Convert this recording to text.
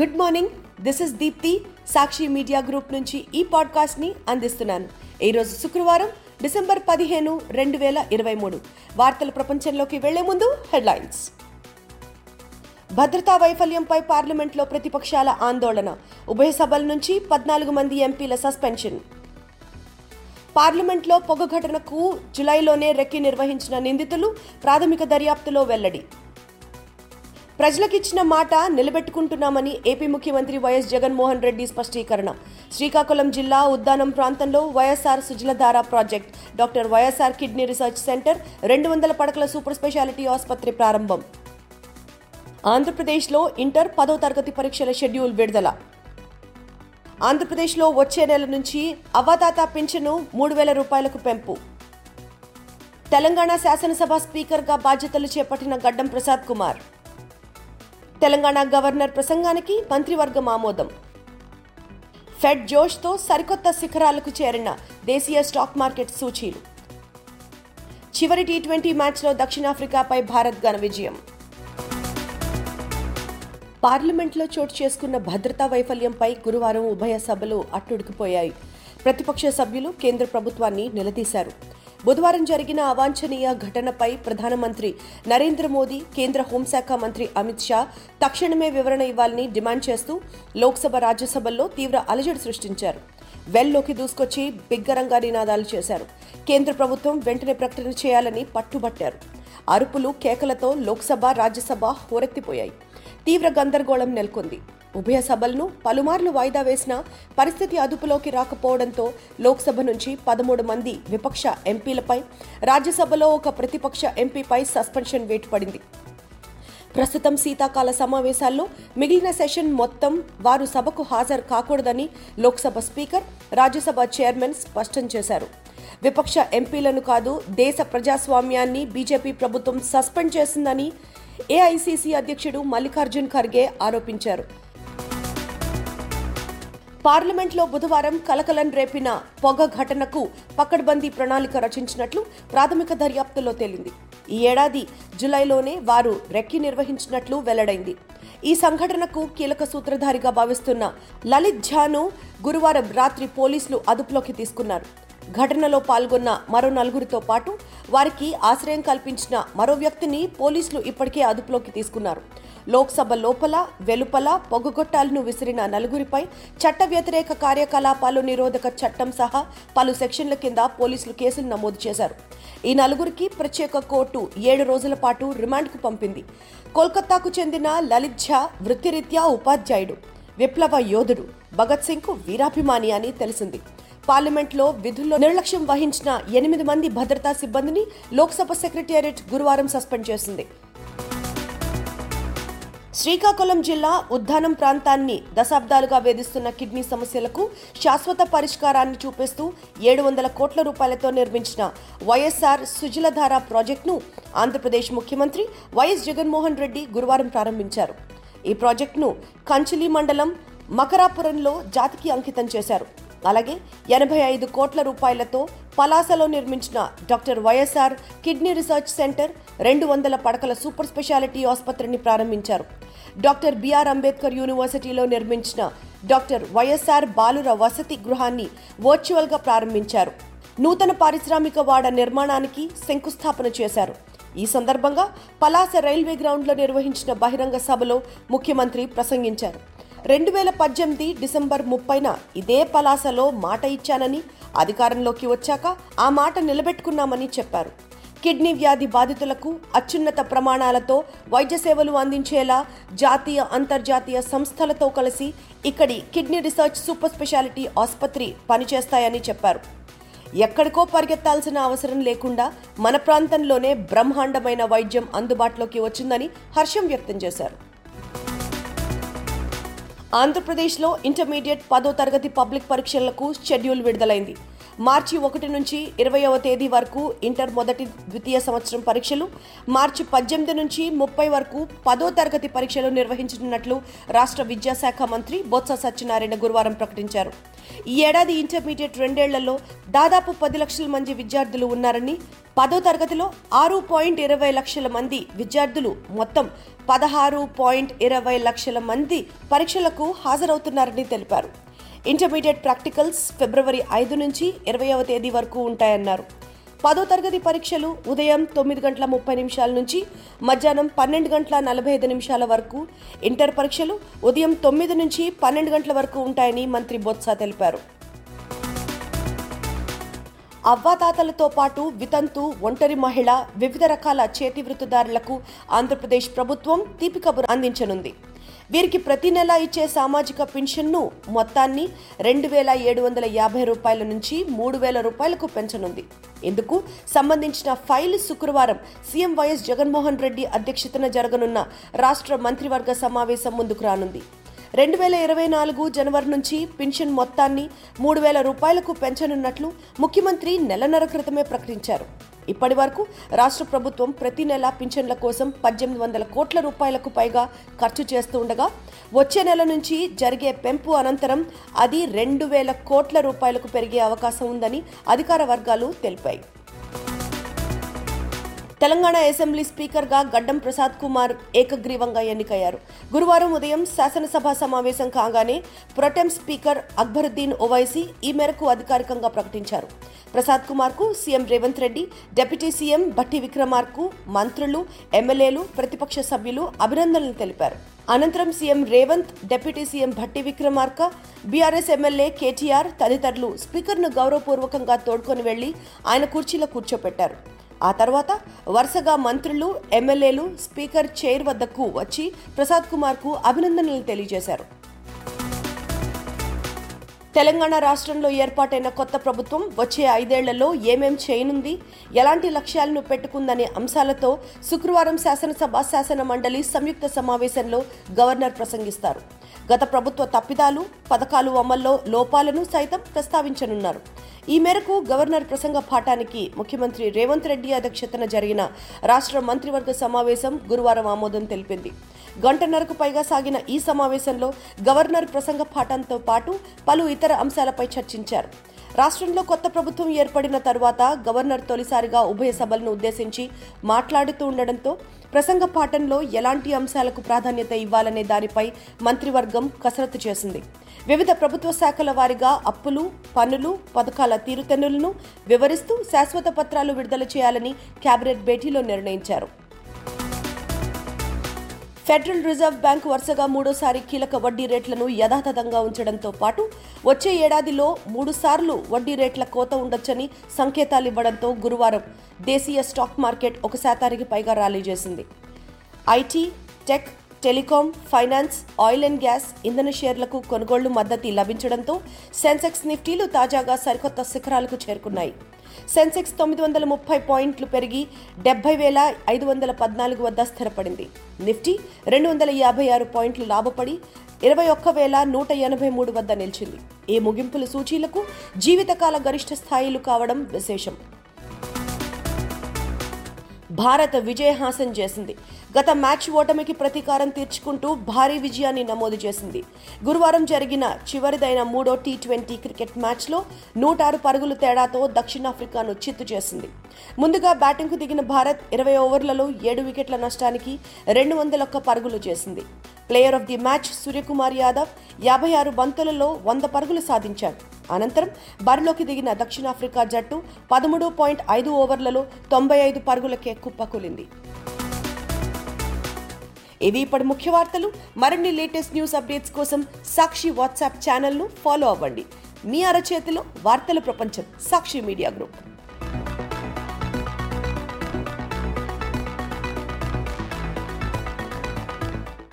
Good morning this is Deepthi Sakshi media group నుంచి ఈ పాడ్కాస్ట్ని అందిస్తున్నాను. ఈరోజు శుక్రవారం డిసెంబర్ పదిహేను రెండు వేల ఇరవై మూడు. వార్తల ప్రపంచంలోకి వెళ్ళే ముందు హెడ్లైన్స్. భద్రతా వైఫల్యంపై పార్లమెంట్లో ప్రతిపక్షాల ఆందోళన. ఉభయ సభల నుంచి పద్నాలుగు మంది ఎంపీల సస్పెన్షన్. పార్లమెంట్లో పొగ ఘటనకు జులైలోనే రెక్కి నిర్వహించిన నిందితులు ప్రాథమిక దర్యాప్తులో వెల్లడి. ప్రజలకిచ్చిన మాట నిలబెట్టుకుంటున్నామని ఏపీ ముఖ్యమంత్రి వైఎస్ జగన్మోహన్ రెడ్డి స్పష్టీకరణ. శ్రీకాకుళం జిల్లా ఉద్దానం ప్రాంతంలో YSR Sujaladhara project. Doctor YSR kidney research centre రెండు వందల పడకల సూపర్ స్పెషాలిటీ ఆసుపత్రి ప్రారంభం. ఆంధ్రప్రదేశ్లో ఇంటర్ పదో తరగతి పరీక్షల షెడ్యూల్ విడుదల. ఆంధ్రప్రదేశ్లో వచ్చే నెల నుంచి అవ్వదాత పింఛను మూడు వేల రూపాయలకు పెంపు. తెలంగాణ శాసనసభ స్పీకర్గా బాధ్యతలు చేపట్టిన గడ్డం ప్రసాద్ కుమార్. తెలంగాణ గవర్నర్ ప్రసంగానికి మంత్రివర్గం ఆమోదం. ఫెడ్ జోష్తో సరికొత్త శిఖరాలకు చేరిన దేశీయ స్టాక్ మార్కెట్ సూచీలు. చివరి టీ ట్వంటీ మ్యాచ్లో దక్షిణాఫ్రికాపై భారత్ ఘన విజయం. పార్లమెంట్లో చోటు చేసుకున్న భద్రతా వైఫల్యంపై గురువారం ఉభయ సభలు అట్టుడికిపోయాయి. ప్రతిపక్ష సభ్యులు కేంద్ర ప్రభుత్వాన్ని నిలదీశారు. బుధవారం జరిగిన అవాంఛనీయ ఘటనపై ప్రధానమంత్రి నరేంద్ర మోదీ కేంద్ర హోంశాఖ మంత్రి అమిత్ షా తక్షణమే వివరణ ఇవ్వాలని డిమాండ్ చేస్తూ లోక్సభ రాజ్యసభల్లో తీవ్ర అలజడి సృష్టించారు. వెల్లోకి దూసుకొచ్చి బిగ్గరంగా నినాదాలు చేశారు. కేంద్ర ప్రభుత్వం వెంటనే ప్రకటన చేయాలని పట్టుబట్టారు. అరుపులు కేకలతో లోక్సభ రాజ్యసభ హోరెత్తిపోయాయి. తీవ్ర గందరగోళం నెలకొంది. ఉభయ సభలను పలుమార్లు వాయిదా వేసిన పరిస్థితి అదుపులోకి రాకపోవడంతో లోక్సభ నుంచి పదమూడు మంది విపక్ష ఎంపీలపై రాజ్యసభలో ఒక ప్రతిపక్ష ఎంపీపై సస్పెన్షన్ వేటు పడింది. ప్రస్తుతం శీతాకాల సమావేశాల్లో మిగిలిన సెషన్ మొత్తం వారు సభకు హాజరు కాకూడదని లోక్సభ స్పీకర్ రాజ్యసభ చైర్మన్ స్పష్టం చేశారు. విపక్ష ఎంపీలను కాదు దేశ ప్రజాస్వామ్యాన్ని బీజేపీ ప్రభుత్వం సస్పెండ్ చేసిందని ఏఐసీసీ అధ్యక్షుడు మల్లికార్జున్ ఖర్గే ఆరోపించారు. పార్లమెంట్లో బుధవారం కలకలం రేపిన పొగ ఘటనకు పకడ్బందీ ప్రణాళిక రచించినట్లు ప్రాథమిక దర్యాప్తులో తేలింది. ఈ ఏడాది జులైలోనే వారు రెక్కి నిర్వహించినట్లు వెల్లడైంది. ఈ సంఘటనకు కీలక సూత్రధారిగా భావిస్తున్న లలిత్ ఝాను గురువారం రాత్రి పోలీసులు అదుపులోకి తీసుకున్నారు. ఘటనలో పాల్గొన్న మరో నలుగురితో పాటు వారికి ఆశ్రయం కల్పించిన మరో వ్యక్తిని పోలీసులు ఇప్పటికే అదుపులోకి తీసుకున్నారు. లోక్సభ లోపల వెలుపల పొగగొట్టాలను విసిరిన నలుగురిపై చట్ట వ్యతిరేక కార్యకలాపాలు నిరోధక చట్టం సహా పలు సెక్షన్ల కింద పోలీసులు కేసులు నమోదు చేశారు. ఈ నలుగురికి ప్రత్యేక కోర్టు ఏడు రోజుల పాటు రిమాండ్కు పంపింది. కోల్కతాకు చెందిన లలిత్ ఝా వృత్తిరీత్యా ఉపాధ్యాయుడు. విప్లవ యోధుడు. భగత్ సింగ్కు వీరాభిమాని అని తెలిసింది. పార్లమెంట్లో విధుల్లో నిర్లక్ష్యం వహించిన ఎనిమిది మంది భద్రతా సిబ్బందిని లోక్సభ సెక్రటేరియట్ గురువారం సస్పెండ్ చేసింది. శ్రీకాకుళం జిల్లా ఉద్దానం ప్రాంతాన్ని దశాబ్దాలుగా వేధిస్తున్న కిడ్నీ సమస్యలకు శాశ్వత పరిష్కారాన్ని చూపిస్తూ ఏడు వందల కోట్ల రూపాయలతో నిర్మించిన వైఎస్ఆర్ సుజలధార ప్రాజెక్టును ఆంధ్రప్రదేశ్ ముఖ్యమంత్రి వైఎస్ జగన్మోహన్ రెడ్డి గురువారం ప్రారంభించారు. ఈ ప్రాజెక్టును కంచిలి మండలం మకరాపురంలో జాతికి అంకితం చేశారు. అలాగే ఎనభై ఐదు కోట్ల రూపాయలతో పలాసలో నిర్మించిన doctor YSR kidney research centre రెండు వందల పడకల సూపర్ స్పెషాలిటీ ఆసుపత్రిని ప్రారంభించారు. డాక్టర్ బిఆర్ అంబేద్కర్ యూనివర్సిటీలో నిర్మించిన డాక్టర్ వైఎస్ఆర్ బాలుర వసతి గృహాన్ని వర్చువల్గా ప్రారంభించారు. నూతన పారిశ్రామిక వాడ నిర్మాణానికి శంకుస్థాపన చేశారు. ఈ సందర్భంగా పలాస రైల్వే గ్రౌండ్లో నిర్వహించిన బహిరంగ సభలో ముఖ్యమంత్రి ప్రసంగించారు. రెండు వేల పద్దెనిమిది డిసెంబర్ ముప్పైన ఇదే పలాసలో మాట ఇచ్చానని అధికారంలోకి వచ్చాక ఆ మాట నిలబెట్టుకున్నామని చెప్పారు. కిడ్నీ వ్యాధి బాధితులకు అత్యున్నత ప్రమాణాలతో వైద్య సేవలు అందించేలా జాతీయ అంతర్జాతీయ సంస్థలతో కలిసి ఇక్కడి కిడ్నీ రీసెర్చ్ సూపర్ స్పెషాలిటీ ఆసుపత్రి పనిచేస్తాయని చెప్పారు. ఎక్కడికో పరిగెత్తాల్సిన అవసరం లేకుండా మన ప్రాంతంలోనే బ్రహ్మాండమైన వైద్యం అందుబాటులోకి వచ్చిందని హర్షం వ్యక్తం చేశారు. ఆంధ్రప్రదేశ్లో ఇంటర్మీడియట్ పదో తరగతి పబ్లిక్ పరీక్షలకు షెడ్యూల్ విడుదలైంది. మార్చి ఒకటి నుంచి ఇరవయవ తేదీ వరకు ఇంటర్ మొదటి ద్వితీయ సంవత్సరం పరీక్షలు మార్చి పద్దెనిమిది నుంచి ముప్పై వరకు పదో తరగతి పరీక్షలు నిర్వహించనున్నట్లు రాష్ట్ర విద్యాశాఖ మంత్రి బొత్స సత్యనారాయణ గురువారం ప్రకటించారు. ఈ ఏడాది ఇంటర్మీడియట్ రెండేళ్ళలో దాదాపు పది లక్షల మంది విద్యార్థులు ఉన్నారని పదో తరగతిలో ఆరు పాయింట్ ఇరవై లక్షల మంది విద్యార్థులు మొత్తం పదహారు పాయింట్ ఇరవై లక్షల మంది పరీక్షలకు హాజరవుతున్నారని తెలిపారు. ఇంటర్మీడియట్ ప్రాక్టికల్స్ ఫిబ్రవరి ఐదు నుంచి ఇరవైవ తేదీ వరకు ఉంటాయన్నారు. పదో తరగతి పరీక్షలు ఉదయం తొమ్మిది గంటల ముప్పై నిమిషాల నుంచి మధ్యాహ్నం పన్నెండు గంటల నలభై ఐదు నిమిషాల వరకు ఇంటర్ పరీక్షలు ఉదయం తొమ్మిది నుంచి పన్నెండు గంటల వరకు ఉంటాయని మంత్రి బొత్స తెలిపారు. అవ్వాతాతలతో పాటు వితంతు ఒంటరి మహిళ వివిధ రకాల చేతి వృత్తిదారులకు ఆంధ్రప్రదేశ్ ప్రభుత్వం తీపి కబురు అందించనుంది. వీరికి ప్రతి నెల ఇచ్చే సామాజిక పెన్షన్ను మొత్తాన్ని రెండు వేల ఏడు వందల యాభై రూపాయల నుంచి మూడు వేల రూపాయలకు పెంచనుంది. ఇందుకు సంబంధించిన ఫైల్ శుక్రవారం సీఎం వైఎస్ జగన్మోహన్ రెడ్డి అధ్యక్షతన జరగనున్న రాష్ట్ర మంత్రివర్గ సమావేశం ముందుకు రానుంది. రెండు వేల ఇరవై నాలుగు జనవరి నుంచి పెన్షన్ మొత్తాన్ని మూడు వేల రూపాయలకు పెంచనున్నట్లు ముఖ్యమంత్రి నెలన్నర క్రితమే ప్రకటించారు. ఇప్పటి వరకు రాష్ట్ర ప్రభుత్వం ప్రతి నెల పింఛన్ల కోసం పద్దెనిమిది వందల కోట్ల రూపాయలకు పైగా ఖర్చు చేస్తూ ఉండగా వచ్చే నెల నుంచి జరిగే పెంపు అనంతరం అది రెండు వేల కోట్ల రూపాయలకు పెరిగే అవకాశం ఉందని అధికార వర్గాలు తెలిపాయి. తెలంగాణ అసెంబ్లీ స్పీకర్గా గడ్డం ప్రసాద్ కుమార్ ఏకగ్రీవంగా ఎన్నికయ్యారు. గురువారం ఉదయం శాసనసభ సమావేశం కాగానే ప్రొటెం స్పీకర్ అక్బరుద్దీన్ ఓవైసీ ఈ మేరకు అధికారికంగా ప్రకటించారు. Prasad కుమార్కు CM Revanth Reddy deputy CM Bhatti విక్రమార్కు మంత్రులు ఎమ్మెల్యేలు ప్రతిపక్ష సభ్యులు అభినందనలు తెలిపారు. అనంతరం CM Revanth deputy CM Bhatti Vikramarka BRS MLA KTR తదితరులు స్పీకర్ను గౌరవపూర్వకంగా తోడ్కొని వెళ్ళి ఆయన కుర్చీలో కూర్చోపెట్టారు. ఆ తర్వాత వరుసగా మంత్రులు ఎమ్మెల్యేలు స్పీకర్ చైర్ వద్దకు వచ్చి ప్రసాద్ కుమార్కు అభినందనలు తెలియజేశారు. తెలంగాణ రాష్ట్రంలో ఏర్పాటైన కొత్త ప్రభుత్వం వచ్చే ఐదేళ్ళలో ఏమేం చేయనుంది ఎలాంటి లక్ష్యాలను పెట్టుకుందనే అంశాలతో శుక్రవారం శాసనసభ శాసన మండలి సంయుక్త సమావేశంలో గవర్నర్ ప్రసంగిస్తారు. గత ప్రభుత్వ తప్పిదాలు పథకాలు అమల్లో లోపాలను సైతం ప్రస్తావించనున్నారు. ఈ మేరకు గవర్నర్ ప్రసంగ పాఠానికి ముఖ్యమంత్రి రేవంత్ రెడ్డి అధ్యక్షతన జరిగిన రాష్ట్ర మంత్రివర్గ సమావేశం గురువారం ఆమోదం తెలిపింది. గంటన్నరకు పైగా సాగిన ఈ సమావేశంలో గవర్నర్ ప్రసంగ పాఠంతో పాటు పలు ఇతర అంశాలపై చర్చించారు. రాష్ట్రంలో కొత్త ప్రభుత్వం ఏర్పడిన తరువాత గవర్నర్ తొలిసారిగా ఉభయ సభలను ఉద్దేశించి మాట్లాడుతూ ఉండడంతో ప్రసంగ పాఠంలో ఎలాంటి అంశాలకు ప్రాధాన్యత ఇవ్వాలనే దానిపై మంత్రివర్గం కసరత్తు చేసింది. వివిధ ప్రభుత్వ శాఖల వారీగా అప్పులు పన్నులు పథకాల తీరుతెన్నులను వివరిస్తూ శాశ్వత పత్రాలు విడుదల చేయాలని కేబినెట్ భేటీలో నిర్ణయించారు. ఫెడరల్ రిజర్వ్ బ్యాంక్ వరుసగా మూడోసారి కీలక వడ్డీ రేట్లను యథాతథంగా ఉంచడంతో పాటు వచ్చే ఏడాదిలో మూడుసార్లు వడ్డీ రేట్ల కోత ఉండొచ్చని సంకేతాలు ఇవ్వడంతో గురువారం దేశీయ స్టాక్ మార్కెట్ ఒక శాతానికి పైగా ర్యాలీ చేసింది. IT tech telecom finance oil and gas ఇంధన షేర్లకు కొనుగోళ్ళు మద్దతు లభించడంతో సెన్సెక్స్ నిఫ్టీలు తాజాగా సరికొత్త శిఖరాలకు చేరుకున్నాయి. సెన్సెక్స్ తొమ్మిది వందల ముప్పై పాయింట్లు పెరిగి డెబ్బై వేల ఐదు వందల పద్నాలుగు వద్ద స్థిరపడింది. నిఫ్టీ రెండు వందల యాభై ఆరు పాయింట్లు లాభపడి ఇరవై ఒక్క వేల నూట ఎనభై మూడు వద్ద నిలిచింది. ఈ ముగింపుల సూచీలకు జీవితకాల గరిష్ట స్థాయిలు కావడం విశేషం. భారత్ విజయహాసం చేసింది. గత మ్యాచ్ ఓటమికి ప్రతీకారం తీర్చుకుంటూ భారీ విజయాన్ని నమోదు చేసింది. గురువారం జరిగిన చివరిదైన మూడో టీ ట్వంటీ క్రికెట్ మ్యాచ్లో నూట ఆరు పరుగుల తేడాతో దక్షిణాఫ్రికాను చిత్తు చేసింది. ముందుగా బ్యాటింగ్కు దిగిన భారత్ ఇరవై ఓవర్లలో ఏడు వికెట్ల నష్టానికి రెండు వందల ఒక్క పరుగులు చేసింది. Player of the match Suryakumar Yadav యాభై ఆరు బంతులలో వంద పరుగులు సాధించాడు. అనంతరం బరిలోకి దిగిన దక్షిణాఫ్రికా జట్టు పదమూడు పాయింట్ ఐదు ఓవర్లలో తొంభై ఐదు పరుగులకే కుప్పకూలింది. ఇవి ఇప్పటి ముఖ్య వార్తలు. మరిన్ని లేటెస్ట్ న్యూస్ అప్డేట్స్ కోసం సాక్షి వాట్సాప్ ఛానల్ను ఫాలో అవ్వండి. మీ అరచేతిలో వార్తల ప్రపంచం సాక్షి మీడియా గ్రూప్.